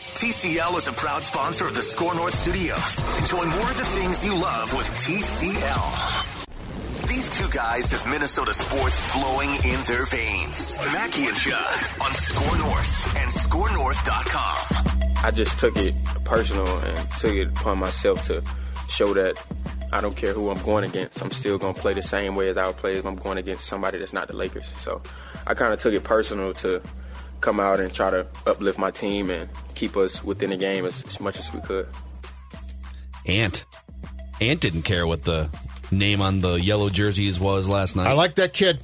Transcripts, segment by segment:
TCL is a proud sponsor of the SKOR North Studios. Enjoy more of the things you love with TCL. These two guys have Minnesota sports flowing in their veins. Mackey and Judd on SKOR North and SKORNorth.com. I just took it personal and took it upon myself to show that I don't care who I'm going against. I'm still going to play the same way as I would play if I'm going against somebody that's not the Lakers. So I kind of took it personal to come out and try to uplift my team and keep us within the game as, as much as we could. Ant. Ant didn't care what the name on the yellow jerseys was last night. I like that kid.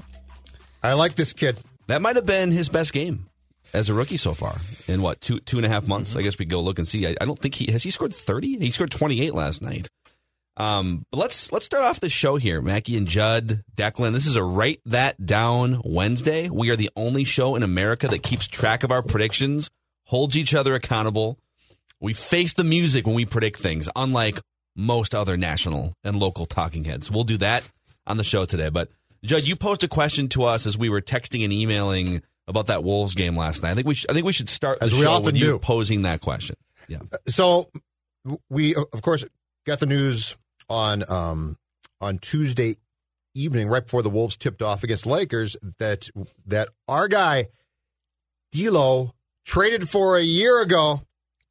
I like this kid. that might have been his best game as a rookie so far in what two two and a half months. Mm-hmm. I guess we go look and see. I, I don't think he has he scored thirty. He scored twenty eight last night. Um, but let's let's start off the show here, Mackey and Judd, Declan. This is a write that down Wednesday. We are the only show in America that keeps track of our predictions, holds each other accountable. We face the music when we predict things, unlike most other national and local talking heads. We'll do that on the show today. But Judd, you posed a question to us as we were texting and emailing about that Wolves game last night. I think we should, I think we should start As the we show often with you do. posing that question. Yeah. So we, of course, got the news on um, on Tuesday evening, right before the Wolves tipped off against Lakers, that that our guy D'Lo traded for a year ago,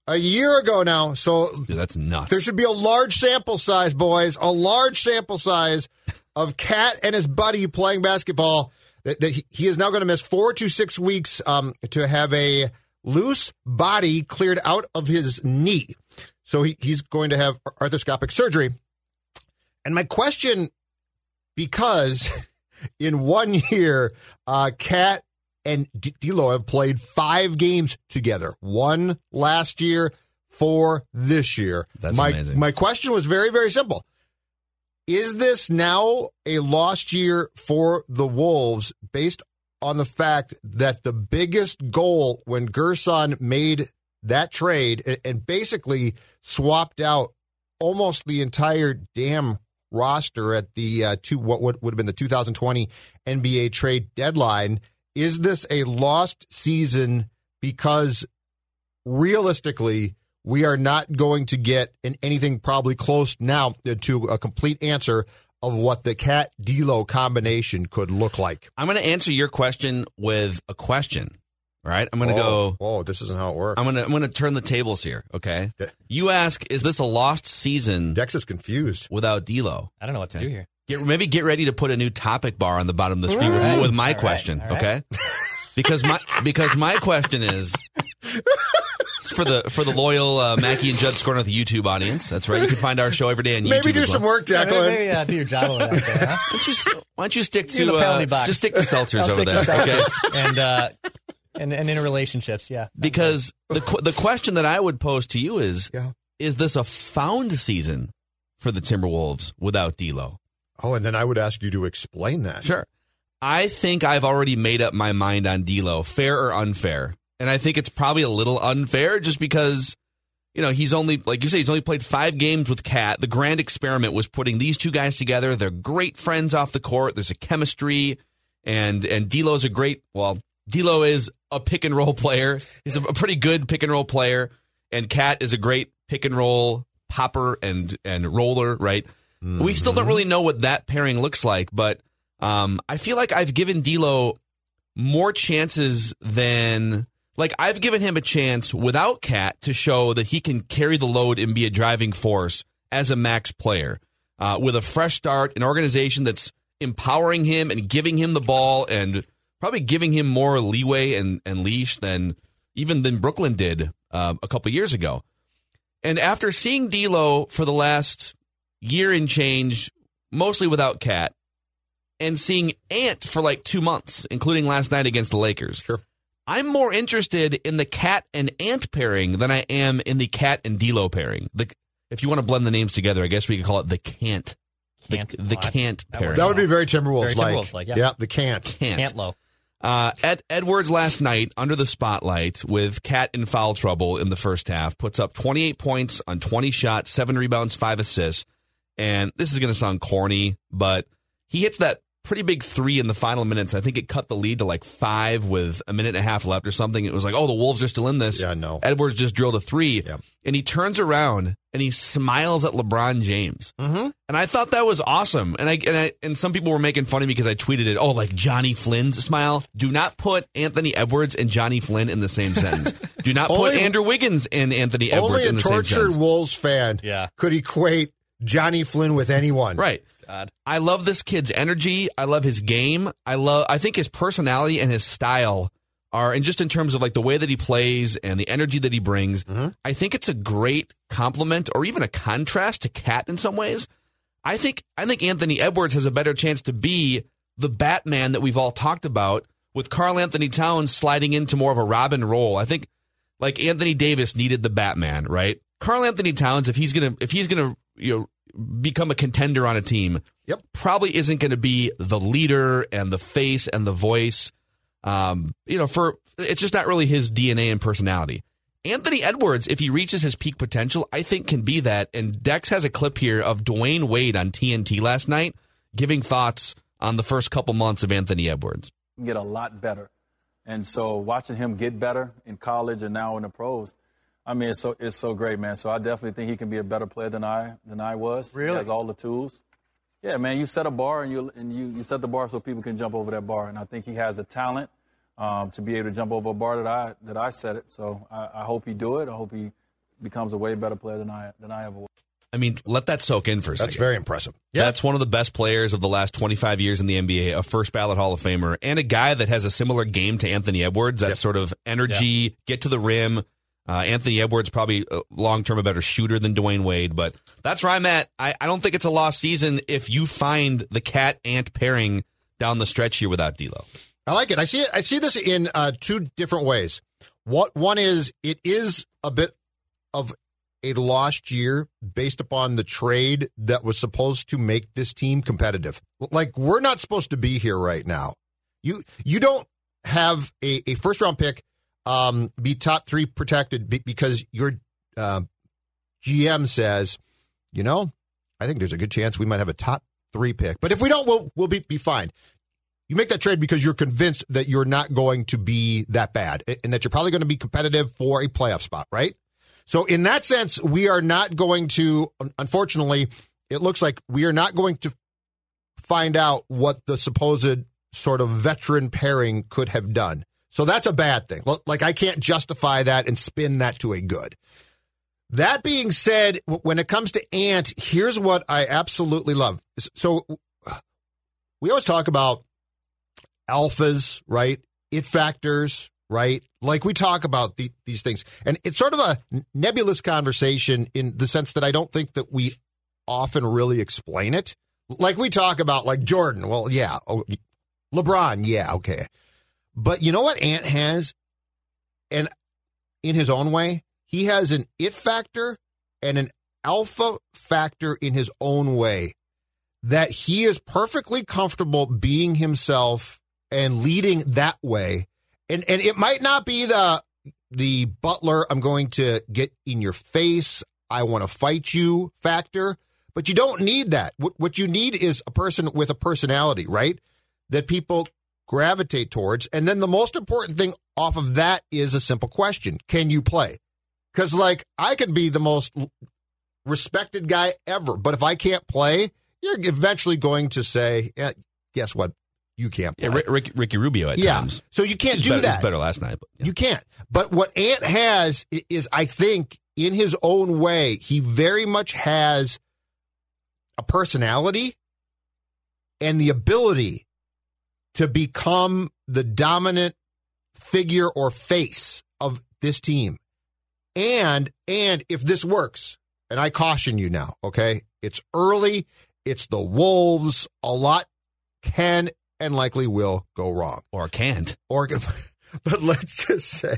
a year ago now. So Dude, that's nuts. there should be a large sample size, boys, a large sample size of Cat and his buddy playing basketball. That, that he, he is now going to miss four to six weeks um, to have a loose body cleared out of his knee. So he, he's going to have arthroscopic surgery. And my question, because in one year, uh, Cat and D'Lo have played five games together. One last year, four this year. That's my, amazing. My question was very, very simple. Is this now a lost year for the Wolves based on the fact that the biggest goal when Gersson made that trade and, and basically swapped out almost the entire damn roster at the uh, two what would, would have been the 2020 NBA trade deadline is this a lost season because realistically we are not going to get in anything probably close now to a complete answer of what the cat D'Lo combination could look like. I'm going to answer your question with a question. All right. I'm going to go. Oh, this isn't how it works. I'm going to I'm going to turn the tables here. Okay. De- You ask, is this a lost season Dex is confused. without D'Lo? I don't know what to do here. Get, maybe get ready to put a new topic bar on the bottom of the screen with, right. with my All right. question. All right. Okay. because my because my question is for the for the loyal uh, Mackey and Judd SKOR North the YouTube audience. That's right. You can find our show every day on YouTube. Maybe do as some well. work, Yeah, maybe, Declan. maybe, uh, do your job a little bit there, huh? Why don't you, why don't you stick to uh, just stick to seltzers I'll over there? to Okay. and uh, and and in relationships, yeah. Because the the question that I would pose to you is: Yeah. Is this a found season for the Timberwolves without D'Lo? Oh, and then I would ask you to explain that. Sure. I think I've already made up my mind on D'Lo, fair or unfair, and I think it's probably a little unfair just because. You know, he's only, like you say, he's only played five games with Cat. The grand experiment was putting these two guys together. They're great friends off the court. There's a chemistry, and and D'Lo's a great. Well, D'Lo is a pick and roll player. He's a, pretty good pick and roll player, and Cat is a great pick and roll popper and and roller. Right. We still don't really know what that pairing looks like, but um, I feel like I've given D'Lo more chances than Like I've given him a chance without Cat to show that he can carry the load and be a driving force as a max player uh, with a fresh start, an organization that's empowering him and giving him the ball and probably giving him more leeway and, and leash than even than Brooklyn did um, a couple years ago. And after seeing D'Lo for the last year and change, mostly without Cat, and seeing Ant for like two months, including last night against the Lakers. Sure. I'm more interested in the Cat and Ant pairing than I am in the Cat and D'Lo pairing. The, if you want to blend the names together, I guess we could call it the Can't. The, Can't. the Oh, Can't pairing. That would be very Timberwolves like. Timberwolves-like, yeah. the can't. Can't. Can't low. Uh, Ed, Edwards last night under the spotlight with Cat in foul trouble in the first half puts up 28 points on 20 shots, seven rebounds, five assists. And this is going to sound corny, but he hits that pretty big three in the final minutes. I think it cut the lead to like five with a minute and a half left or something. It was like, oh, the Wolves are still in this. Yeah, no. Edwards just drilled a three, Yep. and he turns around and he smiles at LeBron James. Mm-hmm. And I thought that was awesome. And I and I and some people were making fun of me because I tweeted it. Oh, like Jonny Flynn's smile. Do not put Anthony Edwards and Jonny Flynn in the same sentence. Do not put Andrew Wiggins and Anthony Edwards in the same sentence. tortured sentence. Wolves fan Yeah. could equate Jonny Flynn with anyone. Right. God. I love this kid's energy. I love his game. I love I think his personality and his style are and just in terms of like the way that he plays and the energy that he brings, mm-hmm. I think it's a great compliment or even a contrast to Cat in some ways. I think I think Anthony Edwards has a better chance to be the Batman that we've all talked about with Karl-Anthony Towns sliding into more of a Robin role. I think like Anthony Davis needed the Batman, right? Karl-Anthony Towns, if he's gonna if he's gonna you know become a contender on a team, Yep. probably isn't going to be the leader and the face and the voice. Um, you know, for it's just not really his DNA and personality. Anthony Edwards, if he reaches his peak potential, I think can be that. And Dex has a clip here of Dwyane Wade on TNT last night giving thoughts on the first couple months of Anthony Edwards. get a lot better. And so watching him get better in college and now in the pros, I mean, it's so it's so great, man. So I definitely think he can be a better player than I than I was. Really? He has all the tools. Yeah, man. You set a bar and you and you, you set the bar so people can jump over that bar. And I think he has the talent um, to be able to jump over a bar that I that I set it. So I, I hope he do it. I hope he becomes a way better player than I than I ever was. I mean, let that soak in for a second. That's very impressive. Yeah. That's one of the best players of the last 25 years in the NBA, a first ballot Hall of Famer, and a guy that has a similar game to Anthony Edwards. That Yep. sort of energy, get to the rim. Uh, Anthony Edwards probably long term a better shooter than Dwyane Wade, but that's where I'm at. I, I don't think it's a lost season if you find the cat ant pairing down the stretch here without D'Lo. I like it. I see it. I see this in uh, two different ways. What one is it is a bit of a lost year based upon the trade that was supposed to make this team competitive. Like we're not supposed to be here right now. You you don't have a, a first round pick um, be top three protected because your um GM says, you know, I think there's a good chance we might have a top three pick, but if we don't, we'll we'll be be fine. You make that trade because you're convinced that you're not going to be that bad and that you're probably going to be competitive for a playoff spot, right? So, in that sense, we are not going to, unfortunately, it looks like we are not going to find out what the supposed sort of veteran pairing could have done. So, that's a bad thing. Like, I can't justify that and spin that to a good. That being said, when it comes to Ant, here's what I absolutely love. So, we always talk about alphas, right? It factors, right? Like we talk about the, these things. And it's sort of a nebulous conversation in the sense that I don't think that we often really explain it. Like we talk about like Jordan, well, yeah. Oh, LeBron, yeah, okay. But you know what Ant has? And in his own way, he has an it factor and an alpha factor in his own way that he is perfectly comfortable being himself and leading that way. And and it might not be the the butler I'm going to get in your face, I want to fight you factor, but you don't need that. What what you need is a person with a personality, right? That people gravitate towards. And then the most important thing off of that is a simple question. Can you play? Cuz like I could be the most respected guy ever, but if I can't play, you're eventually going to say, yeah, guess what? you can't play. Yeah, Rick, Rick, Ricky Rubio at Yeah. times. So you can't He's do better, that. Better last night. But yeah. You can't. But what Ant has is, I think, in his own way, he very much has a personality and the ability to become the dominant figure or face of this team. And and if this works, and I caution you now, okay? It's early, it's the Wolves, a lot can and likely will go wrong or can't. or but let's just say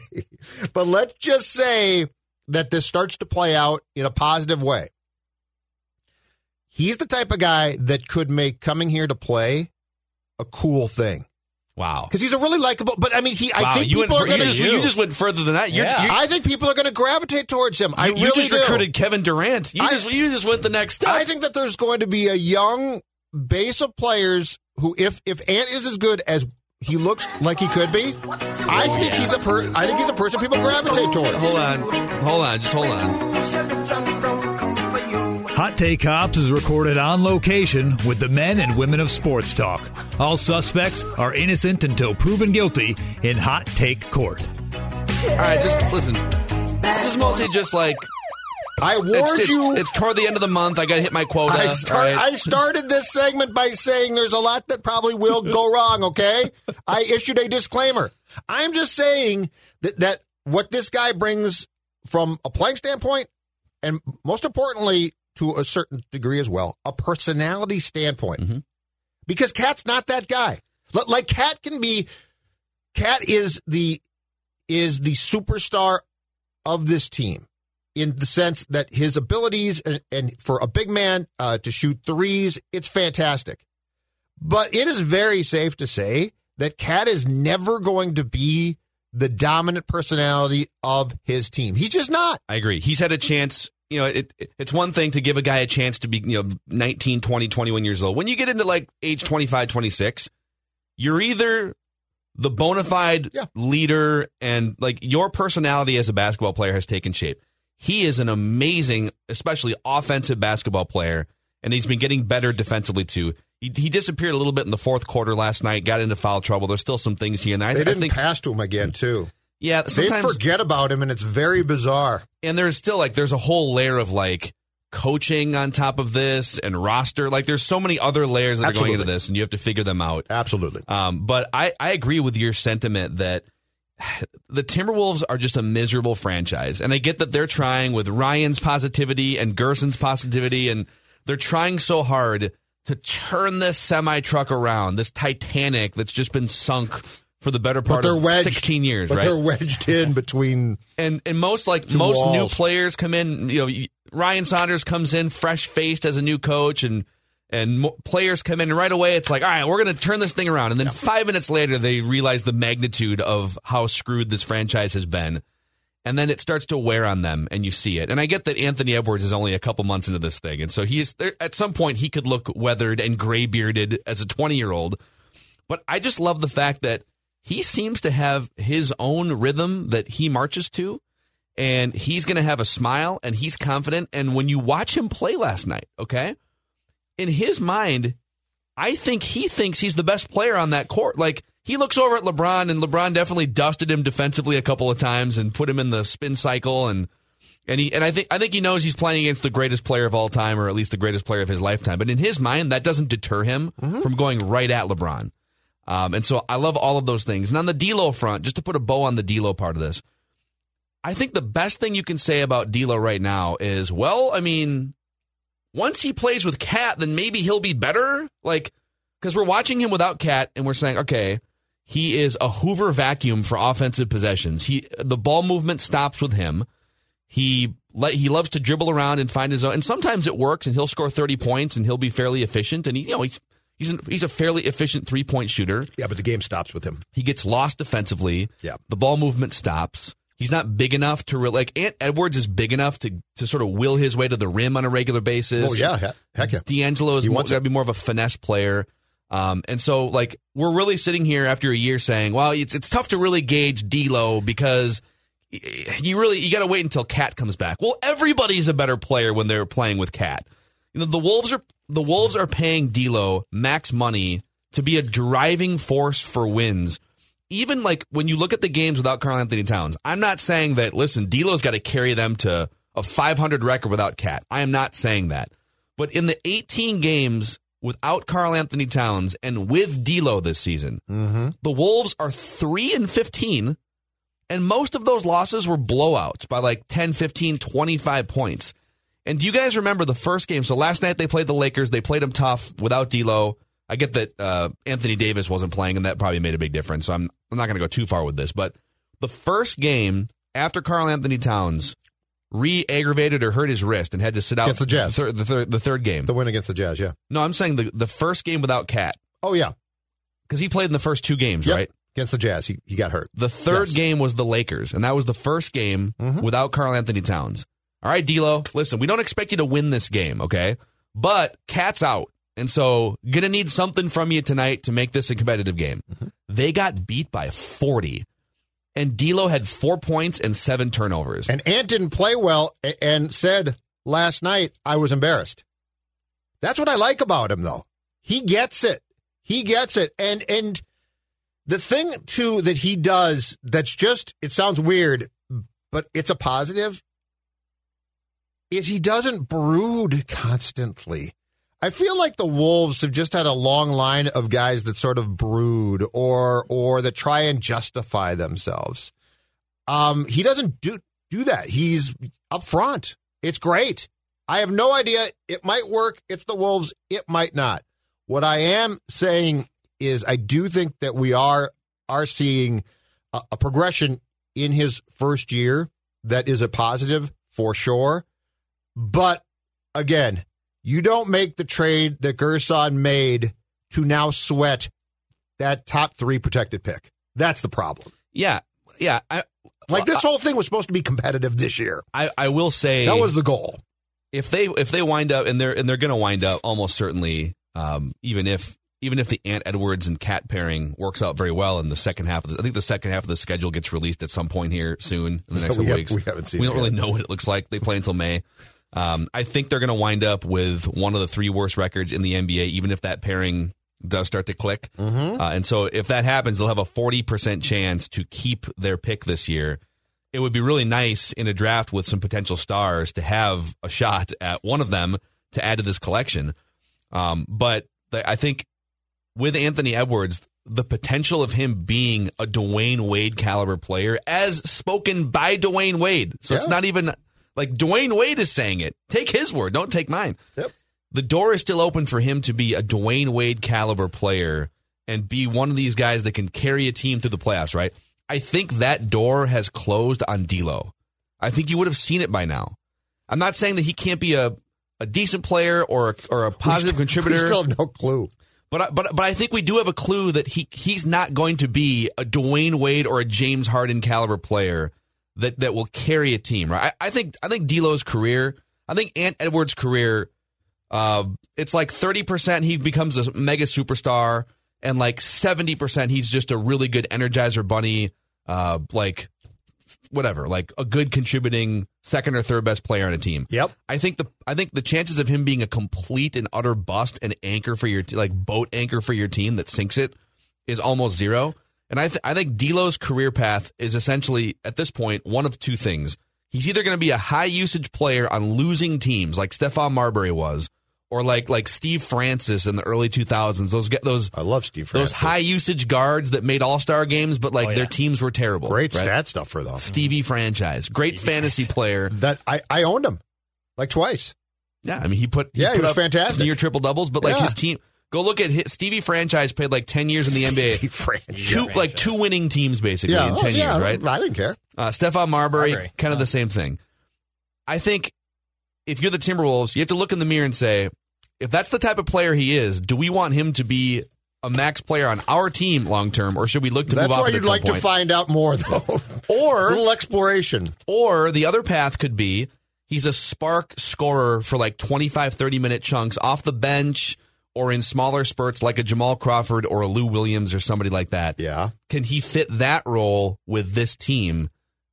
but let's just say that this starts to play out in a positive way he's the type of guy that could make coming here to play a cool thing Wow. because he's a really likable but i mean he Wow, i think you, went, people are going to you just went further than that. You're, Yeah. you, i think people are going to gravitate towards him i you, really you just do. recruited Kevin Durant. You I- just you just went the next step. I think that there's going to be a young base of players who, if if Ant is as good as he looks like he could be, I think he's a per- I think he's a person people gravitate towards. hold on, hold on, just hold on. Hot Take Cops is recorded on location with the men and women of sports talk. All suspects are innocent until proven guilty in Hot Take Court. All right, just listen. This is mostly just like I warned it's, it's, you. it's toward the end of the month. I got to hit my quota. I, start, right? I started this segment by saying there's a lot that probably will go wrong, okay? I issued a disclaimer. I'm just saying that, that what this guy brings from a playing standpoint, and most importantly, to a certain degree as well, a personality standpoint. Mm-hmm. Because Cat's not that guy. Like Cat can be, Cat is the is the superstar of this team in the sense that his abilities and, and for a big man uh, to shoot threes, it's fantastic. But it is very safe to say that Cat is never going to be the dominant personality of his team. He's just not. I agree. He's had a chance. You know, it, it- it's one thing to give a guy a chance to be, you know, 19, 20, 21 years old. When you get into like age 25, 26, you're either the bona fide Yeah. leader and like your personality as a basketball player has taken shape. He is an amazing, especially offensive basketball player, and he's been getting better defensively too. He, he disappeared a little bit in the fourth quarter last night, got into foul trouble. There's still some things here and there. They I, didn't think, pass to him again, too. Yeah, They sometimes forget about him, and it's very bizarre. and there's still like there's a whole layer of like coaching on top of this and roster like there's so many other layers that are going into this and you have to figure them out Absolutely. um, but I, I agree with your sentiment that the Timberwolves are just a miserable franchise. And I get that they're trying with Ryan's positivity and Gersson's positivity, and they're trying so hard to turn this semi truck around, this Titanic that's just been sunk for the better part of wedged. 16 years, but right? they're wedged in between. and and most like most new players come in. You know, Ryan Saunders comes in fresh faced as a new coach, and and mo- players come in and right away. It's like, all right, we're going to turn this thing around, and then five minutes later, they realize the magnitude of how screwed this franchise has been, and then it starts to wear on them, and you see it. And I get that Anthony Edwards is only a couple months into this thing, and so he is there, at some point he could look weathered and gray bearded as a twenty year old. But I just love the fact that he seems to have his own rhythm that he marches to, and he's going to have a smile and he's confident. And when you watch him play last night, okay, in his mind, I think he thinks he's the best player on that court. Like he looks over at LeBron, and LeBron definitely dusted him defensively a couple of times and put him in the spin cycle and. And he and I think I think he knows he's playing against the greatest player of all time, or at least the greatest player of his lifetime. But in his mind, that doesn't deter him mm-hmm. from going right at LeBron. Um, and so I love all of those things. And on the D'Lo front, just to put a bow on the D'Lo part of this, I think the best thing you can say about D'Lo right now is, well, I mean, once he plays with Cat, then maybe he'll be better. Like, because we're watching him without Cat, and we're saying, okay, he is a Hoover vacuum for offensive possessions. He the ball movement stops with him. He let he loves to dribble around and find his own, and sometimes it works, and he'll score thirty points, and he'll be fairly efficient, and he, you know, he's he's an, he's a fairly efficient three point shooter. Yeah, but the game stops with him. He gets lost defensively. Yeah. The ball movement stops. He's not big enough to re- like Ant Edwards is big enough to to sort of will his way to the rim on a regular basis. Oh, yeah. Heck, heck yeah. D'Angelo is He more, wants to be more of a finesse player. Um, and so, like, we're really sitting here after a year saying, well, it's, it's tough to really gauge D'Lo because you really you got to wait until Cat comes back. Well, everybody's a better player when they're playing with Cat. You know, the Wolves are the Wolves are paying D'Lo max money to be a driving force for wins. Even like when you look at the games without Karl-Anthony Towns, I'm not saying that, listen, D'Lo's got to carry them to a 500 record without Cat. I am not saying that. But in the 18 games without Karl-Anthony Towns and with D'Lo this season, mm-hmm. the Wolves are 3 and 15 and most of those losses were blowouts by like 10, 15, 25 points. And do you guys remember the first game? So last night they played the Lakers. They played them tough without D'Lo. I get that uh, Anthony Davis wasn't playing, and that probably made a big difference. So I'm I'm not going to go too far with this. But the first game after Karl-Anthony Towns re-aggravated or hurt his wrist and had to sit out Against the Jazz. third, the, third, the third game. The win against the Jazz, yeah. no, I'm saying the the first game without Cat Oh, yeah. because he played in the first two games, Yep. right? Against the Jazz. He, he got hurt. The third Yes. game was the Lakers, and that was the first game without Karl-Anthony Towns. All right, D'Lo, listen, we don't expect you to win this game, okay? But Cat's out, and so gonna need something from you tonight to make this a competitive game. Mm-hmm. They got beat by forty, and D'Lo had four points and seven turnovers. And Ant didn't play well and said last night, I was embarrassed. That's what I like about him, though. He gets it. He gets it. And and the thing too that he does that's just it sounds weird, but it's a positive, is he doesn't brood constantly. I feel like the Wolves have just had a long line of guys that sort of brood or or that try and justify themselves. Um, he doesn't do do that. He's up front. It's great. I have no idea. It might work. It's the Wolves. It might not. What I am saying is, I do think that we are are seeing a, a progression in his first year that is a positive for sure. But again, you don't make the trade that Gersson made to now sweat that top three protected pick. That's the problem. yeah, yeah. I, Like this whole thing was supposed to be competitive this year. I, I will say That was the goal. if they if they wind up and they're and they're going to wind up almost certainly um, even if even if the Ant Edwards and Cat pairing works out very well in the second half of the, I think the second half of the schedule gets released at some point here soon in the next We couple have- weeks. we haven't seen We don't really yet. know what it looks like. They play until May. Um, I think they're going to wind up with one of the three worst records in the NBA, even if that pairing does start to click. Mm-hmm. Uh, and so if that happens, they'll have a forty percent chance to keep their pick this year it would be really nice in a draft with some potential stars to have a shot at one of them to add to this collection. Um, but the, I think with Anthony Edwards, the potential of him being a Dwyane Wade caliber player, as spoken by Dwyane Wade. So it's not even like Dwyane Wade is saying it. Take his word, don't take mine. Yep. The door is still open for him to be a Dwyane Wade caliber player and be one of these guys that can carry a team through the playoffs, right? I think that door has closed on D'Lo. I think you would have seen it by now. I'm not saying that he can't be a, a decent player or a, or a positive We contributor. still have no clue. But I- but but I think we do have a clue that he he's not going to be a Dwyane Wade or a James Harden caliber player that that will carry a team, right? I, I think I think D'Lo's career, I think Ant Edwards' career, uh, it's like thirty percent he becomes a mega superstar, and like seventy percent he's just a really good Energizer Bunny, uh, like whatever, like a good contributing second or third best player on a team. Yep. I think the I think the chances of him being a complete and utter bust and anchor for your like boat anchor for your team that sinks it is almost zero. And I th- I think D'Lo's career path is essentially at this point one of two things. He's either going to be a high usage player on losing teams like Stephon Marbury was, or like like Steve Francis in the early 2000s. Those get those I love Steve Francis. those high usage guards that made All Star games, but like Oh, yeah. their teams were terrible. Great right? stat stuff for them. Stevie mm-hmm. franchise, great fantasy player. That I, I owned him like twice. Yeah, I mean he put Yeah, he was up fantastic. near triple doubles, but like Yeah. his team. Go look at his, Stevie franchise played like ten years in the NBA. Steve Francis. Two like two winning teams basically Yeah, in oh, ten yeah, years, right? I didn't care. Uh, Stephon Marbury, Marbury, kind of the same thing. I think if you're the Timberwolves, you have to look in the mirror and say, if that's the type of player he is, do we want him to be a max player on our team long term, or should we look to That's move off why it at you'd some like to point? find out more, though. a or little exploration. Or the other path could be he's a spark scorer for like 25, 30 minute chunks off the bench or in smaller spurts like a Jamal Crawford or a Lou Williams or somebody like that. Yeah. Can he fit that role with this team?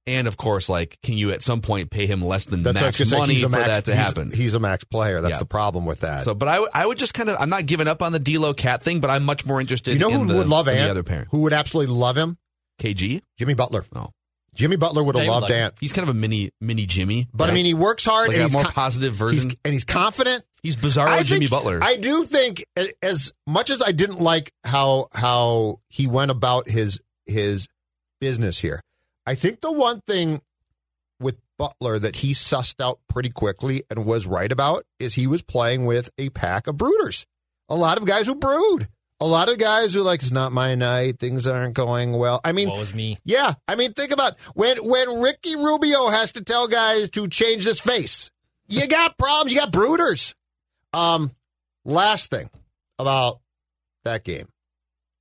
And of course, like, can you at some point pay him less than That's what I was max money for max- that to happen? He's a max player. That's Yeah. the problem with that. So, but I, would- I would just kind of, I'm not giving up on the D'Lo Cat thing, but I'm much more interested. you know in who the, would love Ant? the other parent, Who would absolutely love him? KG. Jimmy Butler. No, Jimmy Butler would have Yeah, he would loved like. Ant. he's kind of a mini mini Jimmy. But I mean, he works hard like and a he's more con- positive he's, version. and he's confident. He's Bizarro I Jimmy think- Butler. I do think, as much as I didn't like how how he went about his his business here, I think the one thing with Butler that he sussed out pretty quickly and was right about is he was playing with a pack of brooders. A lot of guys who brood. A lot of guys who like it's not my night. Things aren't going well. I mean, was me? yeah, I mean, think about when when Ricky Rubio has to tell guys to change this face. You got problems. You got brooders. Um, last thing about that game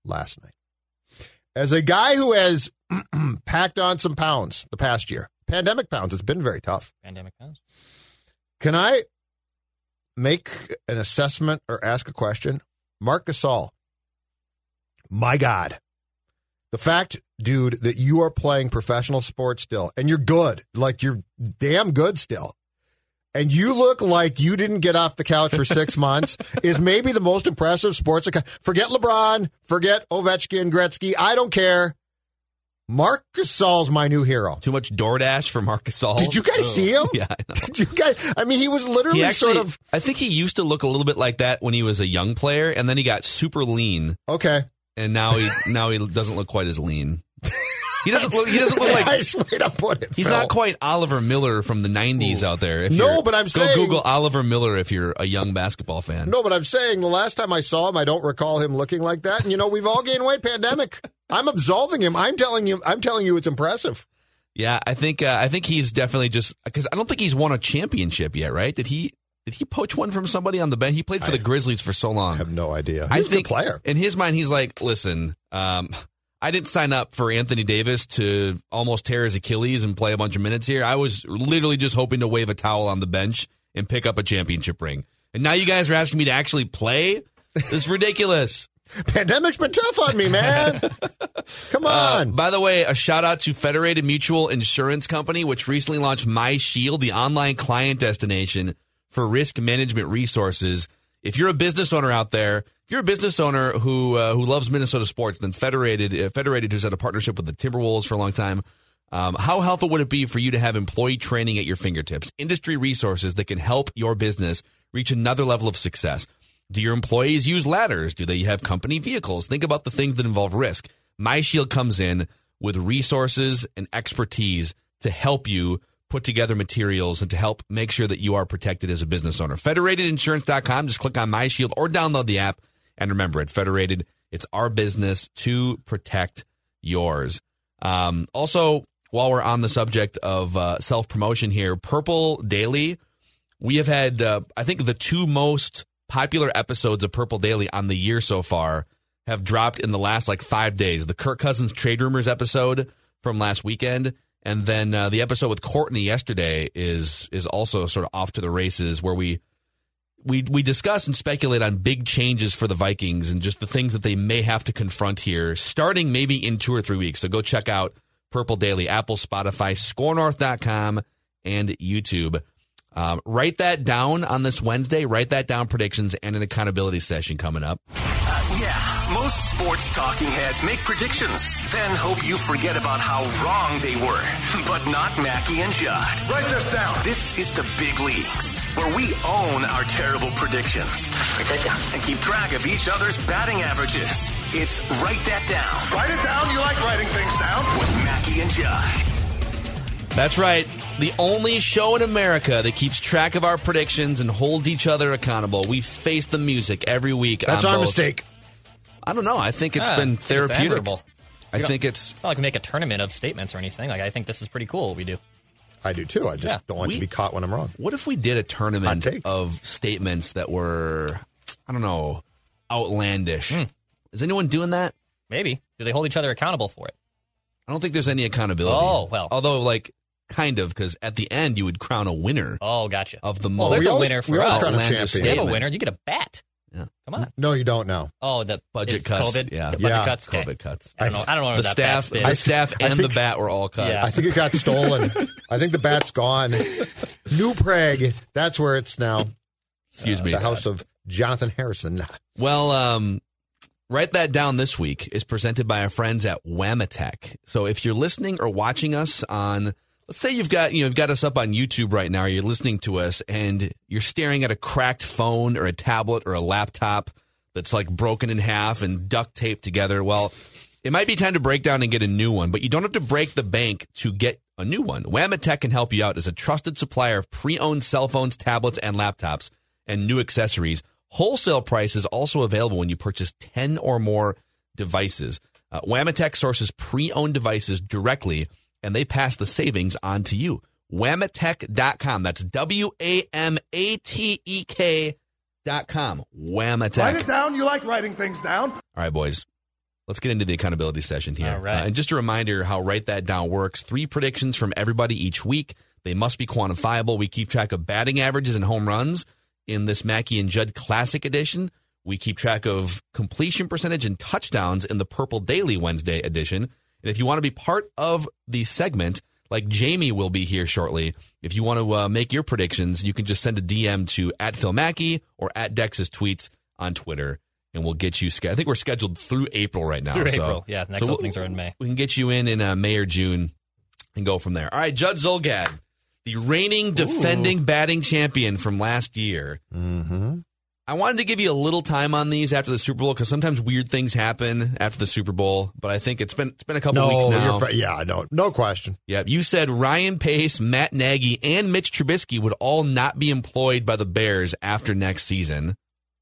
last night, as a guy who has packed on some pounds the past year, pandemic pounds, it's been very tough. Pandemic pounds. Can I make an assessment or ask a question? Marc Gasol, my God. The fact, dude, that you are playing professional sports still and you're good, like you're damn good still, and you look like you didn't get off the couch for six months is maybe the most impressive sports. account. Forget LeBron, forget Ovechkin, Gretzky. I don't care. Marc Gasol's my new hero. Too much DoorDash for Marcus Gasol. Did you guys see him? Yeah, I know. Did you guys? I mean, he was literally He actually, sort of I think he used to look a little bit like that when he was a young player, and then he got super lean, okay. And now he now he doesn't look quite as lean. He doesn't look. He doesn't look like I straight up put it. He's Phil. not quite Oliver Miller from the '90s out there. If No, but I'm go saying- Google Oliver Miller if you're a young basketball fan. No, but I'm saying the last time I saw him, I don't recall him looking like that. And you know, we've all gained weight. Pandemic. I'm absolving him. I'm telling you. I'm telling you, it's impressive. Yeah, I think uh, I think he's definitely just because I don't think he's won a championship yet, right? Did he? Did he poach one from somebody on the bench? He played for the Grizzlies for so long. I have no idea. I He's a good think player. in his mind, he's like, listen, um, I didn't sign up for Anthony Davis to almost tear his Achilles and play a bunch of minutes here. I was literally just hoping to wave a towel on the bench and pick up a championship ring. And now you guys are asking me to actually play? This is ridiculous. Pandemic's been tough on me, man. Come Uh, on. by the way, a shout out to Federated Mutual Insurance Company, which recently launched My Shield, the online client destination for risk management resources. If you're a business owner out there, if you're a business owner who uh, who loves Minnesota sports, then Federated uh, Federated, who's had a partnership with the Timberwolves for a long time, um, how helpful would it be for you to have employee training at your fingertips, industry resources that can help your business reach another level of success? Do your employees use ladders? Do they have company vehicles? Think about the things that involve risk. MyShield comes in with resources and expertise to help you put together materials and to help make sure that you are protected as a business owner. Federatedinsurance.com. Just click on My Shield or download the app. And remember, at Federated, it's our business to protect yours. Um, also, while we're on the subject of uh, self promotion here, Purple Daily, we have had, uh, I think, the two most popular episodes of Purple Daily on the year so far have dropped in the last like five days. The Kirk Cousins trade rumors episode from last weekend, and then uh, the episode with Courtney yesterday is is also sort of off to the races, where we we we discuss and speculate on big changes for the Vikings and just the things that they may have to confront here, starting maybe in two or three weeks. So go check out Purple Daily, Apple, Spotify, SKORNorth.com, and YouTube. Um, write that down on this Wednesday. Write that down predictions and an accountability session coming up. Yeah, most sports talking heads make predictions, then hope you forget about how wrong they were. But not Mackey and Judd. Write this down. This is the big leagues, where we own our terrible predictions. Write that down. And keep track of each other's batting averages. It's Write That Down. Write it down. You like writing things down? With Mackey and Judd. That's right. The only show in America that keeps track of our predictions and holds each other accountable. We face the music every week. That's on our both- mistake. I don't know. I think it's Ah, been think it's therapeutic. I think it's It's not like we make a tournament of statements or anything. Like I think this is pretty cool what we do. I do too. I just Yeah. don't want We- to be caught when I'm wrong. What if we did a tournament of statements that were, I don't know, outlandish? Hmm. Is anyone doing that? Maybe. Do they hold each other accountable for it? I don't think there's any accountability. Oh, well. Although, like, kind of, because at the end you would crown a winner Oh, gotcha. of the Well, most there's a always- winner for always us. crown a outlandish champion. We have a statement. winner. You get a bat. Come on. No, you don't know. Oh, the Budget cuts. COVID. Yeah. The budget Yeah. cuts. Okay. COVID cuts. I don't know. I don't know where The that staff, bat's the been. staff, I and think- the bat were all cut. Yeah. I think it got stolen. I think the bat's gone. New Prague, that's where it's now. Excuse me. The house of Jonathan Harrison. Well, um, write that down this week is presented by our friends at Wamatek. So if you're listening or watching us on, let's say you've got, you know, you've got us up on YouTube right now, or you're listening to us and you're staring at a cracked phone or a tablet or a laptop that's like broken in half and duct taped together. Well, it might be time to break down and get a new one, but you don't have to break the bank to get a new one. Wamatek can help you out as a trusted supplier of pre-owned cell phones, tablets, and laptops and new accessories. Wholesale price is also available when you purchase 10 or more devices. Uh, Wamatek sources pre-owned devices directly and they pass the savings on to you. Wamatek.com. That's W A M A T E K dot com. Wamatek. Write it down. You like writing things down. All right, boys. Let's get into the accountability session here. All right. Uh, and just a reminder how Write That Down works. Three predictions from everybody each week. They must be quantifiable. We keep track of batting averages and home runs in this Mackey and Judd Classic Edition. We keep track of completion percentage and touchdowns in the Purple Daily Wednesday edition. And if you want to be part of the segment, like Jamie will be here shortly, if you want to uh, make your predictions, you can just send a DM to at Phil Mackey or at Dex's tweets on Twitter, and we'll get you. Sch- I think we're scheduled through April right now. Through so, April. Yeah, next so we'll- openings are in May. We can get you in in uh, May or June and go from there. All right, Judd Zulgad, the reigning defending batting champion from last year. Mm-hmm. I wanted to give you a little time on these after the Super Bowl because sometimes weird things happen after the Super Bowl. But I think it's been it's been a couple No, weeks now. you're fr- yeah, no, no question. Yep. You said Ryan Pace, Matt Nagy, and Mitch Trubisky would all not be employed by the Bears after next season.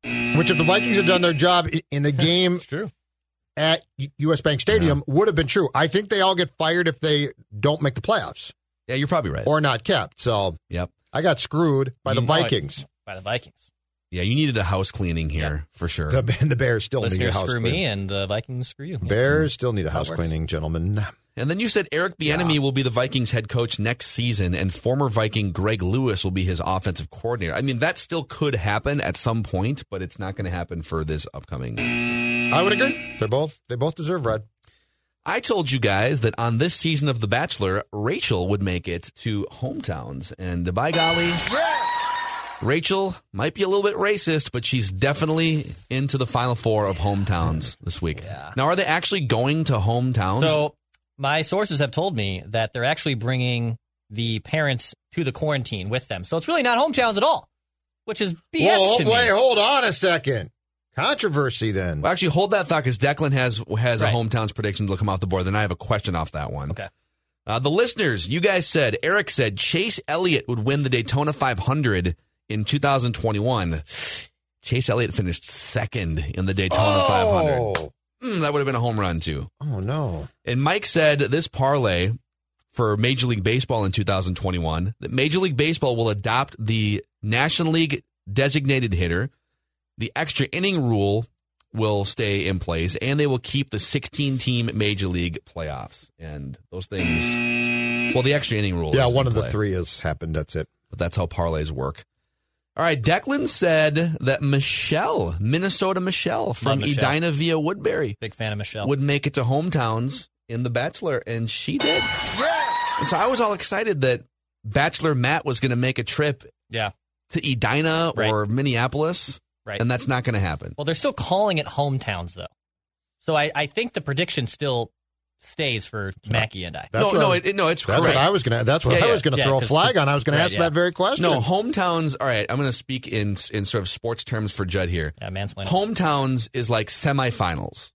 Which, if the Vikings had done their job in the game true. at U.S. Bank Stadium, would have been true. I think they all get fired if they don't make the playoffs Yeah, you're probably right. or not kept. So yep. I got screwed by the You- Vikings. By the Vikings. Yeah, you needed a house cleaning here for sure. The, and the Bears still need a Listeners house screw me cleaning. and the Vikings screw you. Yeah. Bears hmm. still need a house works. cleaning, gentlemen. And then you said Eric Bieniemy will be the Vikings head coach next season, and former Viking Greg Lewis will be his offensive coordinator. I mean, that still could happen at some point, but it's not going to happen for this upcoming. season. I would agree. They're both they both deserve red. I told you guys that on this season of The Bachelor, Rachel would make it to hometowns, and by golly, Rachel might be a little bit racist, but she's definitely into the final four of hometowns this week. Now, are they actually going to hometowns? So my sources have told me that they're actually bringing the parents to the quarantine with them. So it's really not hometowns at all, which is BS Whoa, to me. wait, hold on a second. Controversy then. Well, actually, hold that thought because Declan has has Right. a hometowns prediction that'll come off the board. Then I have a question off that one. Okay. Uh, the listeners, you guys said Eric said Chase Elliott would win the Daytona 500 in 2021. Chase Elliott finished second in the Daytona 500. Oh, Mm, that would have been a home run too. oh no. And Mike said this parlay for Major League Baseball in 2021 that Major League Baseball will adopt the National League designated hitter. The extra inning rule will stay in place, and they will keep the 16 team Major League playoffs. And those things, well, the extra inning rule. Yeah, one of the three has happened. That's it. But that's how parlays work. All right, Declan said that Michelle, Minnesota Michelle from Michelle. Edina via Woodbury, Big fan of Michelle. would make it to hometowns in The Bachelor, and she did. And so I was all excited that Bachelor Matt was going to make a trip yeah. to Edina Right. or Minneapolis, Right. and that's not going to happen. Well, they're still calling it hometowns, though. So I, I think the prediction still stays for Mackey and I. That's no, what I no, was- it, no, it's That's correct. what I was gonna. That's what Yeah, I yeah. was gonna Yeah, throw a flag on. I was gonna right, ask yeah. that very question. no, hometowns. All right, I'm going to speak in in sort of sports terms for Judd here. Yeah, mansplaining. Hometowns is like semifinals.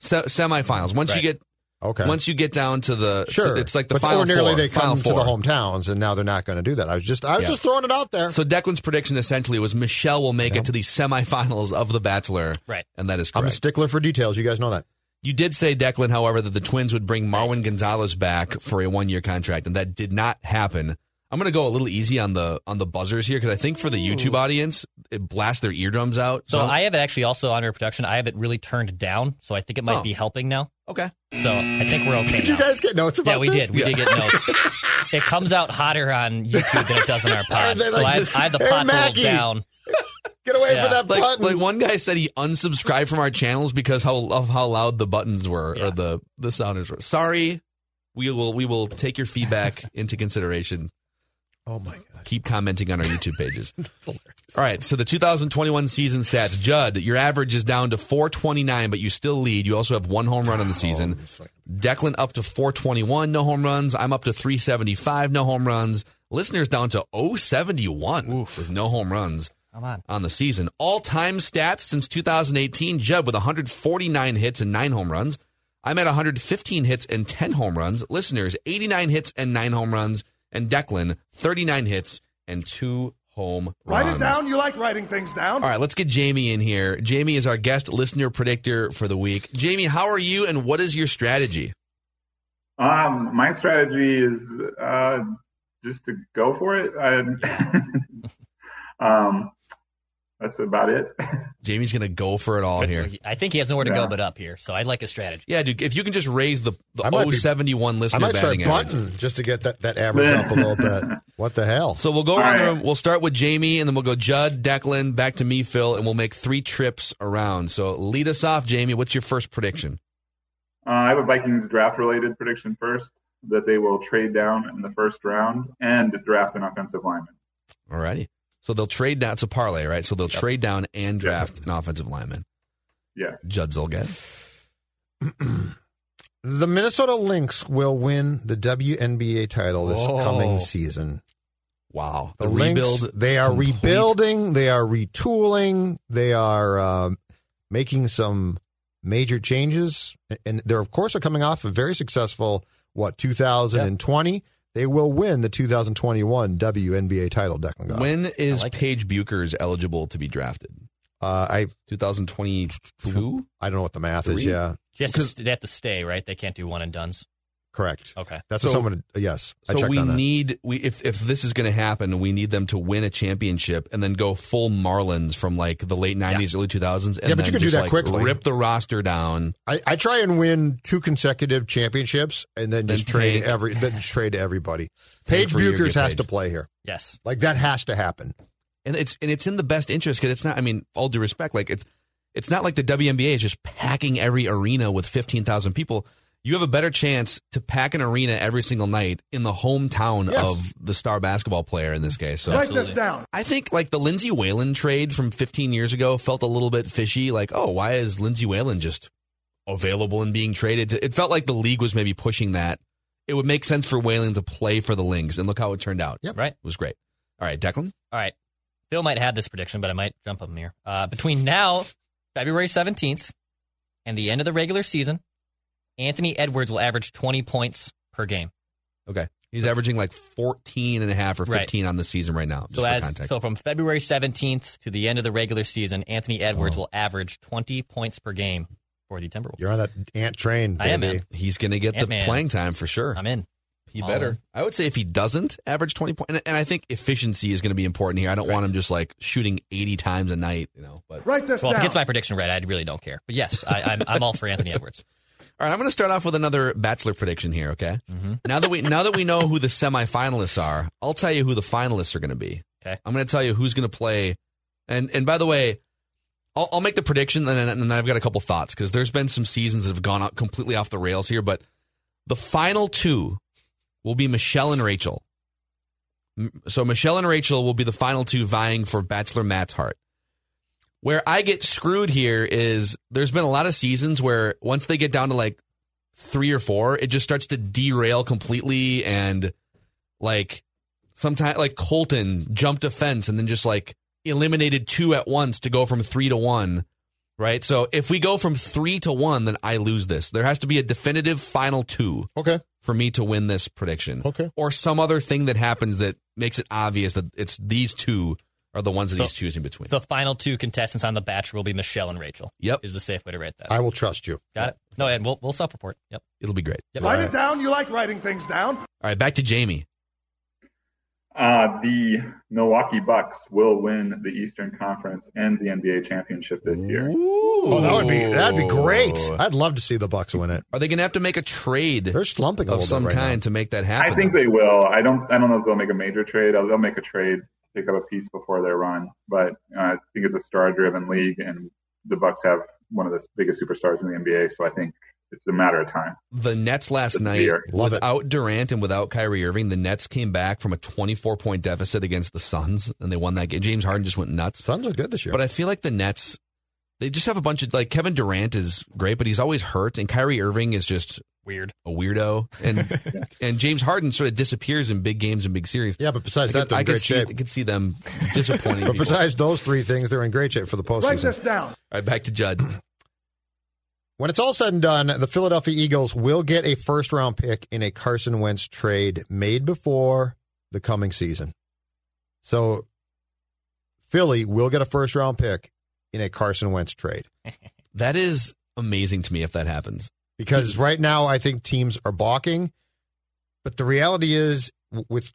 Se- semifinals. Once you get Okay. once you get down to the sure, it's like the but final ordinarily four. they come final to the hometowns, and now they're not going to do that. I was just, I was Yeah. just throwing it out there. So Declan's prediction essentially was Michelle will make it to the semifinals of The Bachelor, Right. and that is I'm a stickler for details. You guys know that. You did say, Declan, however, that the Twins would bring Marwin Gonzalez back for a one year contract, and that did not happen. I'm going to go a little easy on the on the buzzers here because I think for the YouTube audience, it blasts their eardrums out. So I have it actually also under production. I have it really turned down, so I think it might Oh. be helping now. okay. So I think we're okay. Did you guys get notes about this? Yeah, we this? did. We did get notes. it comes out hotter on YouTube than it does on our pod. they So like I, this? I have the Hey, pots a little down. Get away Yeah. from that Like, button. like one guy said he unsubscribed from our channels because how of how loud the buttons were Yeah. or the the sounders were. Sorry, we will we will take your feedback into consideration. oh my god. Keep commenting on our YouTube pages. All right, so the 2021 season stats. Judd, your average is down to 429, but you still lead. You also have one home run on the oh, season. Declan up to 421, no home runs. I'm up to 375, no home runs. Listeners down to 071 with no home runs Come on. on the season. All time stats since 2018. Judd with 149 hits and nine home runs. I'm at 115 hits and 10 home runs. Listeners, 89 hits and nine home runs. And Declan, 39 hits and two home Write runs. it down. You like writing things down. All right, let's get Jamie in here. Jamie is our guest listener predictor for the week. Jamie, how are you and what is your strategy? Um, my strategy is uh, just to go for it. I, um, that's about it. Jamie's going to go for it all here. I think he has nowhere to go but up here, so I like a strategy. Yeah, dude, if you can just raise the, the might be- 071 I listener might start batting average. button just to get that, that average up a little bit. What the hell? So we'll go All around the room. We'll start with Jamie, and then we'll go Judd, Declan, back to me, Phil, and we'll make three trips around. So lead us off, Jamie. What's your first prediction? Uh, I have a Vikings draft related prediction first that they will trade down in the first round and draft an offensive lineman. All righty. So they'll trade down. It's a parlay, right? So they'll trade down and draft an offensive lineman. Yeah. Judd Zulgad. The Minnesota Lynx will win the WNBA title this Whoa. coming season. Wow. The, The, Lynx, rebuild. they are complete. rebuilding, they are retooling, they are um, making some major changes, and they're of course are coming off a very successful what 2020. They will win the 2021 WNBA title. Declan Goff. When is I like it. Paige Bueckers eligible to be drafted? Uh, I 2022? I don't know what the math is. Yeah, She has to, st- they have to stay, right? They can't do one and duns. Correct. Okay. That's So- what someone. Yes, I So checked we on that. need we if if this is going to happen, we need them to win a championship and then go full Marlins from like the late nineties, early two thousands, and Yeah, but then you can do that like quickly. rip the roster down. I, I try and win two consecutive championships and then Then just trade tank. every then trade to everybody. Tank Paige for Bueckers has Paige. to play here. Yes. Like that has to happen. and it's and it's in the best interest because it's not. I mean, all due respect, like it's it's not like the WNBA is just packing every arena with fifteen thousand people. You have a better chance to pack an arena every single night in the hometown Yes. of the star basketball player in this case. So Write this down. I think like the Lindsey Whalen trade from 15 years ago felt a little bit fishy. Like, oh, why is Lindsey Whalen just available and being traded? It felt like the league was maybe pushing that. It would make sense for Whalen to play for the Lynx, and look how it turned out. Yep. Right. It was great. All right, Declan. All right. Phil might have this prediction, but I might jump him here. Uh, between now, February 17th, and the end of the regular season, Anthony Edwards will average 20 points per game. Okay. He's averaging like 14 and a half or Right. 15 on the season right now. So as so from February 17th to the end of the regular season, Anthony Edwards will average 20 points per game for the Timberwolves. You're on that ant train. I am, baby. man. He's going to get the Ant-Man. playing time for sure. I'm in. He All better. in. I would say if he doesn't average 20 points, and, and I think efficiency is going to be important here. I don't want him just like shooting 80 times a night, you know. But Write this Well, if down. he gets my prediction right, I really don't care. But yes, I, I'm, I'm all for Anthony Edwards. All right, I'm going to start off with another bachelor prediction here. Okay. Mm-hmm. Now that we now that we know who the semifinalists are, I'll tell you who the finalists are going to be. Okay. I'm going to tell you who's going to play, and and by the way, I'll, I'll make the prediction, and then, and then I've got a couple thoughts because there's been some seasons that have gone out completely off the rails here, but the final two will be Michelle and Rachel. So Michelle and Rachel will be the final two vying for Bachelor Matt's heart. Where I get screwed here is there's been a lot of seasons where once they get down to like three or four, it just starts to derail completely and like sometimes like Colton jumped a fence and then just like eliminated two at once to go from three to one. Right. So if we go from three to one, then I lose this. There has to be a definitive final two Okay. for me to win this prediction. Okay. Or some other thing that happens that makes it obvious that it's these two are the ones that So- he's choosing between. The final two contestants on The Bachelor will be Michelle and Rachel. Yep. Is the safe way to rate that. I will trust you. Got it? No, and we'll, we'll self report. Yep. It'll be great. Yep. Write it down. You like writing things down. All right, back to Jamie. Uh, the Milwaukee Bucks will win the Eastern Conference and the NBA championship this year. Oh, that would be that'd be great. I'd love to see the Bucks win it. Are they going to have to make a trade They're slumping of some right kind to make that happen? I think they will. I don't. I don't know if they'll make a major trade. They'll make a trade pick up a piece before their run. But uh, I think it's a star-driven league, and the Bucks have one of the biggest superstars in the NBA. So I think it's a matter of time. The Nets last Good to night, hear. Love it. without Durant and without Kyrie Irving, the Nets came back from a 24 point deficit against the Suns, and they won that game. James Harden just went nuts. Suns are good this year. But I feel like the Nets, they just have a bunch of like Kevin Durant is great, but he's always hurt, and Kyrie Irving is just Weird. a weirdo, and and James Harden sort of disappears in big games and big series. yeah, but besides I that, could, they're I in could great see, shape. I could see them disappointing. But people. besides those three things, they're in great shape for the postseason. Write this postseason. down. All right, back to Judd. When it's all said and done, the Philadelphia Eagles will get a first round pick in a Carson Wentz trade made before the coming season. So Philly will get a first round pick in a Carson Wentz trade. That is amazing to me if that happens. Because right now, I think teams are balking. But the reality is, with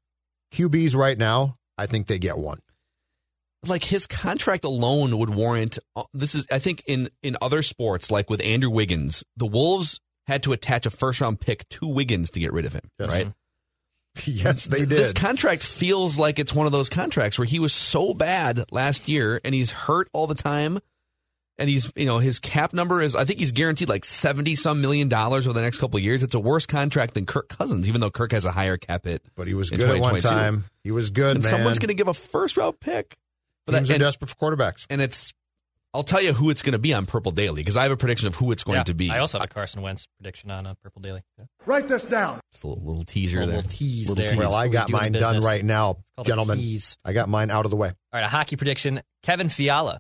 QBs right now, I think they get one. like his contract alone would warrant uh, this is I think in in other sports like with Andrew Wiggins, the Wolves had to attach a first round pick to Wiggins to get rid of him, Yes. right? yes, they did. This contract feels like it's one of those contracts where he was so bad last year and he's hurt all the time and he's you know his cap number is I think he's guaranteed like 70 some million dollars over the next couple of years. It's a worse contract than Kirk Cousins even though Kirk has a higher cap hit. but he was in good at one time. He was good, and man. someone's going to give a first round pick. for Teams that. are And- desperate for quarterbacks. and it's I'll tell you who it's going to be on Purple Daily because I have a prediction of who it's going Yeah, to be. I also have a Carson Wentz prediction on uh, Purple Daily. Yeah. Write this down. Just a little, little teaser Little- there. little tease Little there. tease. Well, I got mine business. done right now, gentlemen. I got mine out of the way. All right, a hockey prediction. Kevin Fiala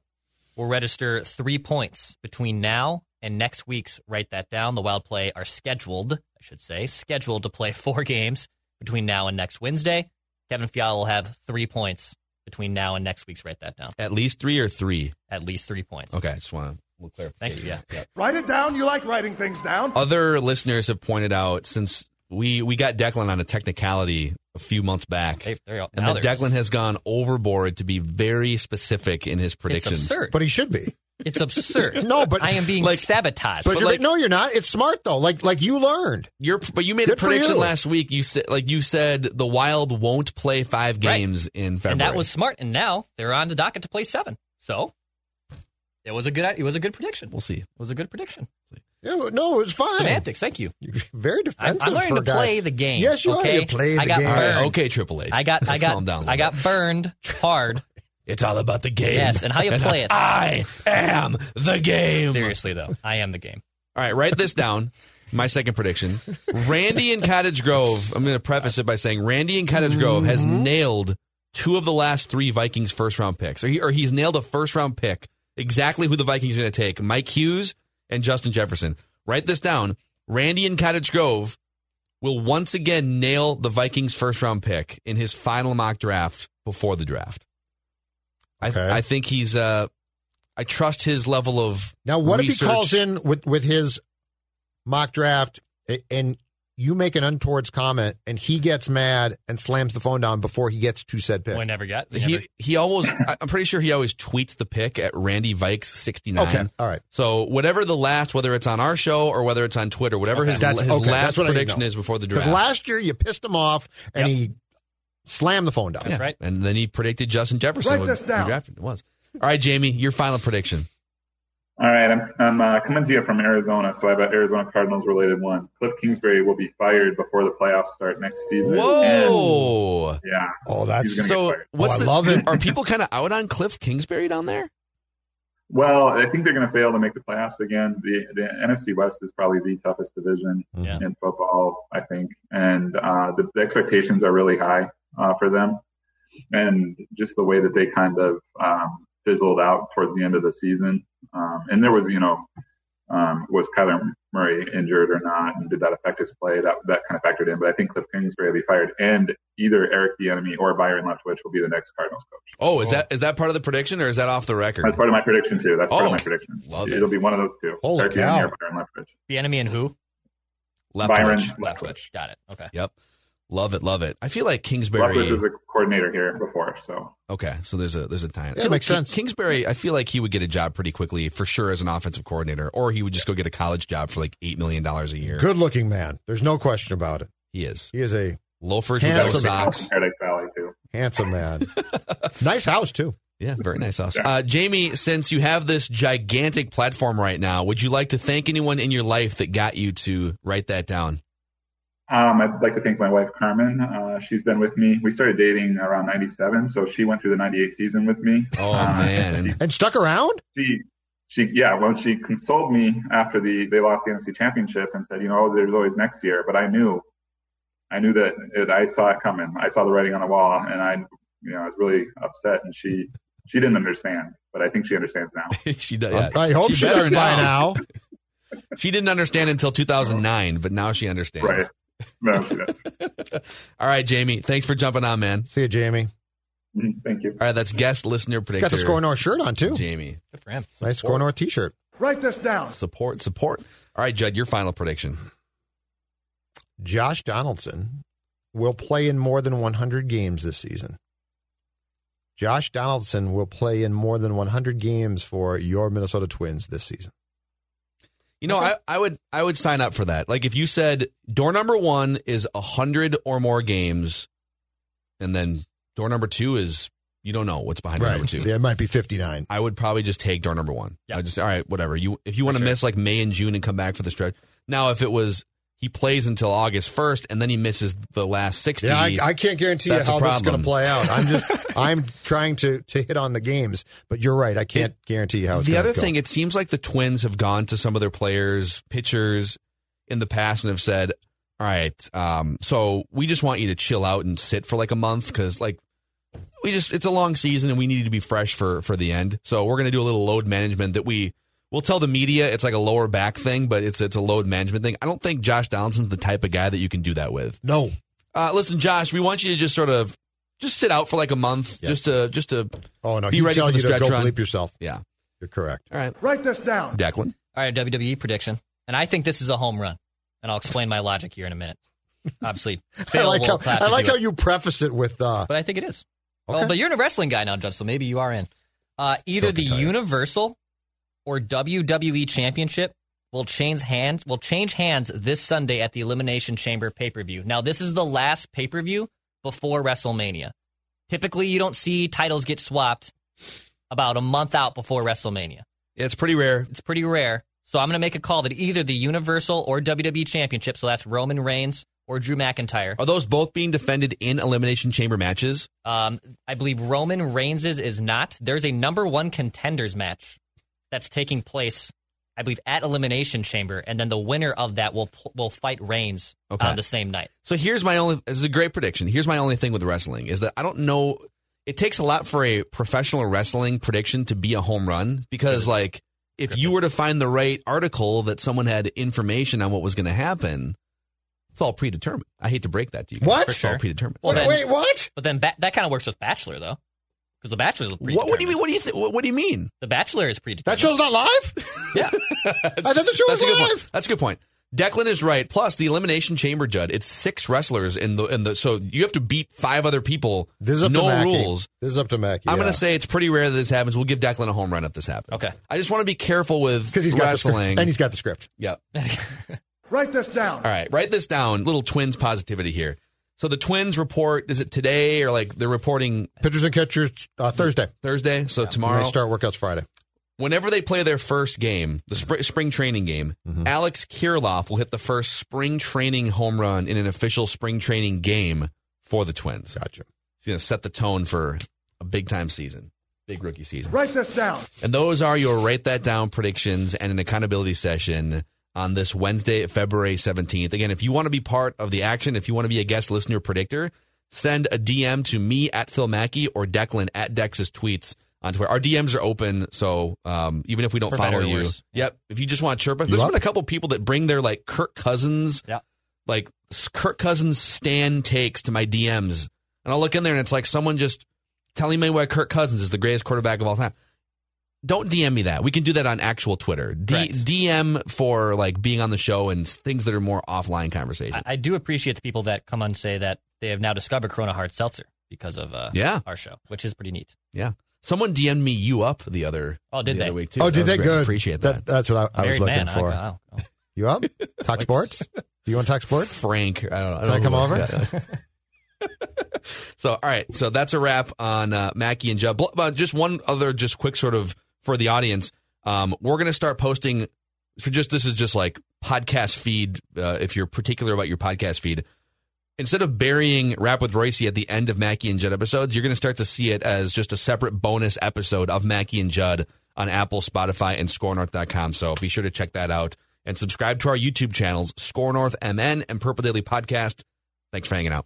will register three points between now and next week's. Write that down. The Wild Play are scheduled, I should say, scheduled to play four games between now and next Wednesday. Kevin Fiala will have three points between now and next week's. Write that down. At least three or three. At least three points. Okay, I just want to little clarification. Thank you. Yeah. yeah. Write it down. You like writing things down. Other listeners have pointed out since we we got Declan on a technicality a few months back, They, they're, and now that Declan has gone overboard to be very specific in his It's predictions. absurd. But he should be. It's absurd. No, but I am being like- sabotaged. But, But you're, like- no, you're not. It's smart though. Like like you learned. You're, but you made Good a prediction last week. You said like you said the Wild won't play five Right. games in February. and that was smart. And now they're on the docket to play seven. So it was a good. It was a good prediction. we'll see. It was a good prediction. Yeah, no, it was fine. Semantics. Thank you. You're very defensive. I'm learning for to a guy. play the game. Yes, you okay? are. You played I got game. Burned. okay, Triple H. I got. I Let's got. calm down. a I little got burned hard. It's all about the game. Yes, and how you play it. I am the game. Seriously though, I am the game. All right, write this down. My second prediction. Randy in Cottage Grove. I'm going to preface it by saying Randy in Cottage Grove has Mm-hmm. nailed two of the last three Vikings first round picks, or, he, or he's nailed a first round pick. Exactly who the Vikings are going to take: Mike Hughes and Justin Jefferson. Write this down. Randy in Cottage Grove will once again nail the Vikings first round pick in his final mock draft before the draft. Okay. I, I think he's. Uh, I trust his level of Now, what if he calls in with with his mock draft and you make an untowards comment and he gets mad and slams the phone down before he gets to said pick? We never get. we He never- he almost I- I'm pretty sure he always tweets the pick at Randy Vikes 69. Okay, all right. So whatever the last, whether it's on our show or whether it's on Twitter, whatever his, That's- his okay, last that's what I need to prediction is before the Because draft. last year you pissed him off and Yep. he slammed the phone down. That's right. And then he predicted Justin Jefferson Write when this down. drafted. It was. All right, Jamie, your final prediction. All right, I'm, I'm uh, coming to you from Arizona, so I have an Arizona Cardinals related one. Cliff Kingsbury will be fired before the playoffs start next season. Whoa. And, yeah. Oh, that's So what's Oh, I the, love it. Are people kind of out on Cliff Kingsbury down there? Well, I think they're going to fail to make the playoffs again. The, the NFC West is probably the toughest division Yeah. in football, I think, and uh, the, the expectations are really high uh, for them. And just the way that they kind of um, fizzled out towards the end of the season, um, and there was, you know, um, was Kyler Murray injured or not, and did that affect his play? That that kind of factored in. But I think Cliff Kingsbury will be fired, and either Eric Bieniemy or Byron Leftwich will be the next Cardinals coach. Oh, is that is that part of the prediction or is that off the record? That's part of my prediction too. That's part Oh, of my prediction. love it. It'll be one of those two. Holy Eric cow. Bieniemy or Byron Leftwich. the enemy and who? Left Byron Leftwich. Leftwich. Got it. Okay. Yep. Love it, love it. I feel like Kingsbury. Leftwich was a coordinator here before, so Okay, so there's a there's a tie. I Yeah, feel like makes King- sense. Kingsbury, I feel like he would get a job pretty quickly for sure as an offensive coordinator, or he would just go get a college job for like eight million dollars a year. Good looking man. There's no question about it. He is He is a loafers with no Handsome. socks. Paradise Valley too. Handsome man. nice house too. Yeah, very nice house. Uh, Jamie, since you have this gigantic platform right now, would you like to thank anyone in your life that got you to write that down? Um, I'd like to thank my wife Carmen. Uh, she's been with me. We started dating around '97, so she went through the '98 season with me. Oh Uh, man, And stuck around? she she yeah well she consoled me after the they lost the NFC championship and said you know there's always next year but I knew I knew that it, I saw it coming I saw the writing on the wall and I you know I was really upset and she she didn't understand but I think she understands now she does. Yeah. I hope she, better does by now. She didn't understand until 2009, but now she understands. right no All right, Jamie, thanks for jumping on, man. See you, Jamie. Mhm, thank you All right, that's guest listener He's predictor. got the SKOR North shirt on too. Jamie. Good for him. Nice SKOR North T-shirt. Write this down. Support, support. All right, Judd, your final prediction. Josh Donaldson will play in more than 100 games this season. Josh Donaldson will play in more than 100 games for your Minnesota Twins this season. You know, I, I would I would sign up for that. Like if you said door number one is a hundred or more games, and then door number two is you don't know what's behind door number two. Yeah, it might be 59. I would probably just take door number one. Yeah. I just all right, whatever. You if you want to sure. miss like May and June and come back for the stretch. Now, if it was he plays until August first and then he misses the last sixty, Yeah, I, I can't guarantee that's a how this is going to play out. I'm just I'm trying to to hit on the games, but you're right. I can't guarantee you how it's the other go. thing, it seems like the Twins have gone to some of their players, pitchers in the past, and have said, "All right, um, so we just want you to chill out and sit for like a month because like we just it's a long season and we need to be fresh for for the end. So we're going to do a little load management that we." We'll tell the media it's like a lower back thing, but it's it's a load management thing. I don't think Josh Donaldson's the type of guy that you can do that with. no. Uh, listen, Josh, we want you to just sort of just sit out for like a month, Yes. just to just to Oh no, Be he's ready telling for you the to go stretch run. bleep yourself. yeah. You're correct. All right, Write this down. Declan. All right, WWE prediction. And I think this is a home run. And I'll explain my logic here in a minute. Obviously, I like will how I like how it. you preface it with uh But I think it is. Okay. Oh, but you're in a wrestling guy now, Judge, so maybe you are in. Uh, either the can tell you. Universal or WWE Championship will change hands will change hands this Sunday at the Elimination Chamber pay-per-view. Now, this is the last pay-per-view before WrestleMania. Typically, you don't see titles get swapped about a month out before WrestleMania. It's pretty rare. It's pretty rare. So I'm going to make a call that either the Universal or WWE Championship, so that's Roman Reigns or Drew McIntyre. Are those both being defended in elimination chamber matches? Um, I believe Roman Reigns' is not. There's a number one contenders match that's taking place, I believe, at Elimination Chamber, and then the winner of that will will fight Reigns uh, Okay. on the same night. So here's my only. This is a great prediction. Here's my only thing with wrestling is that I don't know. It takes a lot for a professional wrestling prediction to be a home run because, like, if you were to find the right article that someone had information on what was going to happen, it's all predetermined. I hate to break that to you. guys. What? It's all predetermined. Well, wait, then- wait, what? But then ba- that kind of works with Bachelor though, because the Bachelor is what, what do you mean? What do you think? What, what do you mean? The Bachelor is predetermined. That show's not live? yeah. I thought the show was That's a good live. point. That's a good point. Declan is right. Plus, the elimination chamber, Judd. It's six wrestlers in the in the. So you have to beat five other people. This is up no to rules. This is up to Mackey. I'm going to say it's pretty rare that this happens. We'll give Declan a home run if this happens. Okay. I just want to be careful with because he's got the script, wrestling. and he's got the script. Yep. Write this down. All right. Write this down. Little twins positivity here. So the twins report. Is it today or like they're reporting Pitchers and catchers uh, Thursday. Thursday? So And tomorrow. they start workouts Friday. whenever they play their first game, the spring, spring training game, Mm-hmm. Alex Kirilloff will hit the first spring training home run in an official spring training game for the Twins. Gotcha. He's going to set the tone for a big time season, big rookie season. Write this down. And those are your write that down predictions and an accountability session on this Wednesday, February 17th. Again, if you want to be part of the action, if you want to be a guest listener predictor, send a DM to me at Phil Mackey or Declan at Dex's tweets on Twitter. Our DMs are open, so um, even if we don't For follow you, yep. If you just want to chirp us, there's been a couple people that bring their like Kirk Cousins, Yeah. like Kirk Cousins stand takes to my DMs, and I'll look in there and it's like someone just telling me why Kirk Cousins is the greatest quarterback of all time. Don't DM me that. We can do that on actual Twitter. D- DM for like being on the show and things that are more offline conversation. I, I do appreciate the people that come on and say that they have now discovered Corona Hard Seltzer because of uh, Yeah. our show, which is pretty neat. yeah. Someone DM'd me you up the other Oh, did the they? other week too. Oh, did they? great. Good. Appreciate that. That's what I, I was looking man. For. I'll- I'll- You up? Talk sports? Do you want to talk sports? Frank. I don't, I don't Can I come over? yeah. so, all right. So that's a wrap on uh, Mackey and Judd. Bl- uh, just one other, just quick sort of for the audience. Um, we're going to start posting for just this is just like podcast feed. Uh, if you're particular about your podcast feed, instead of burying Rap with Royce at the end of Mackey and Judd episodes, you're going to start to see it as just a separate bonus episode of Mackey and Judd on Apple, Spotify, and SKORNorth.com. So be sure to check that out and subscribe to our YouTube channels, SKOR North MN and Purple Daily Podcast. Thanks for hanging out.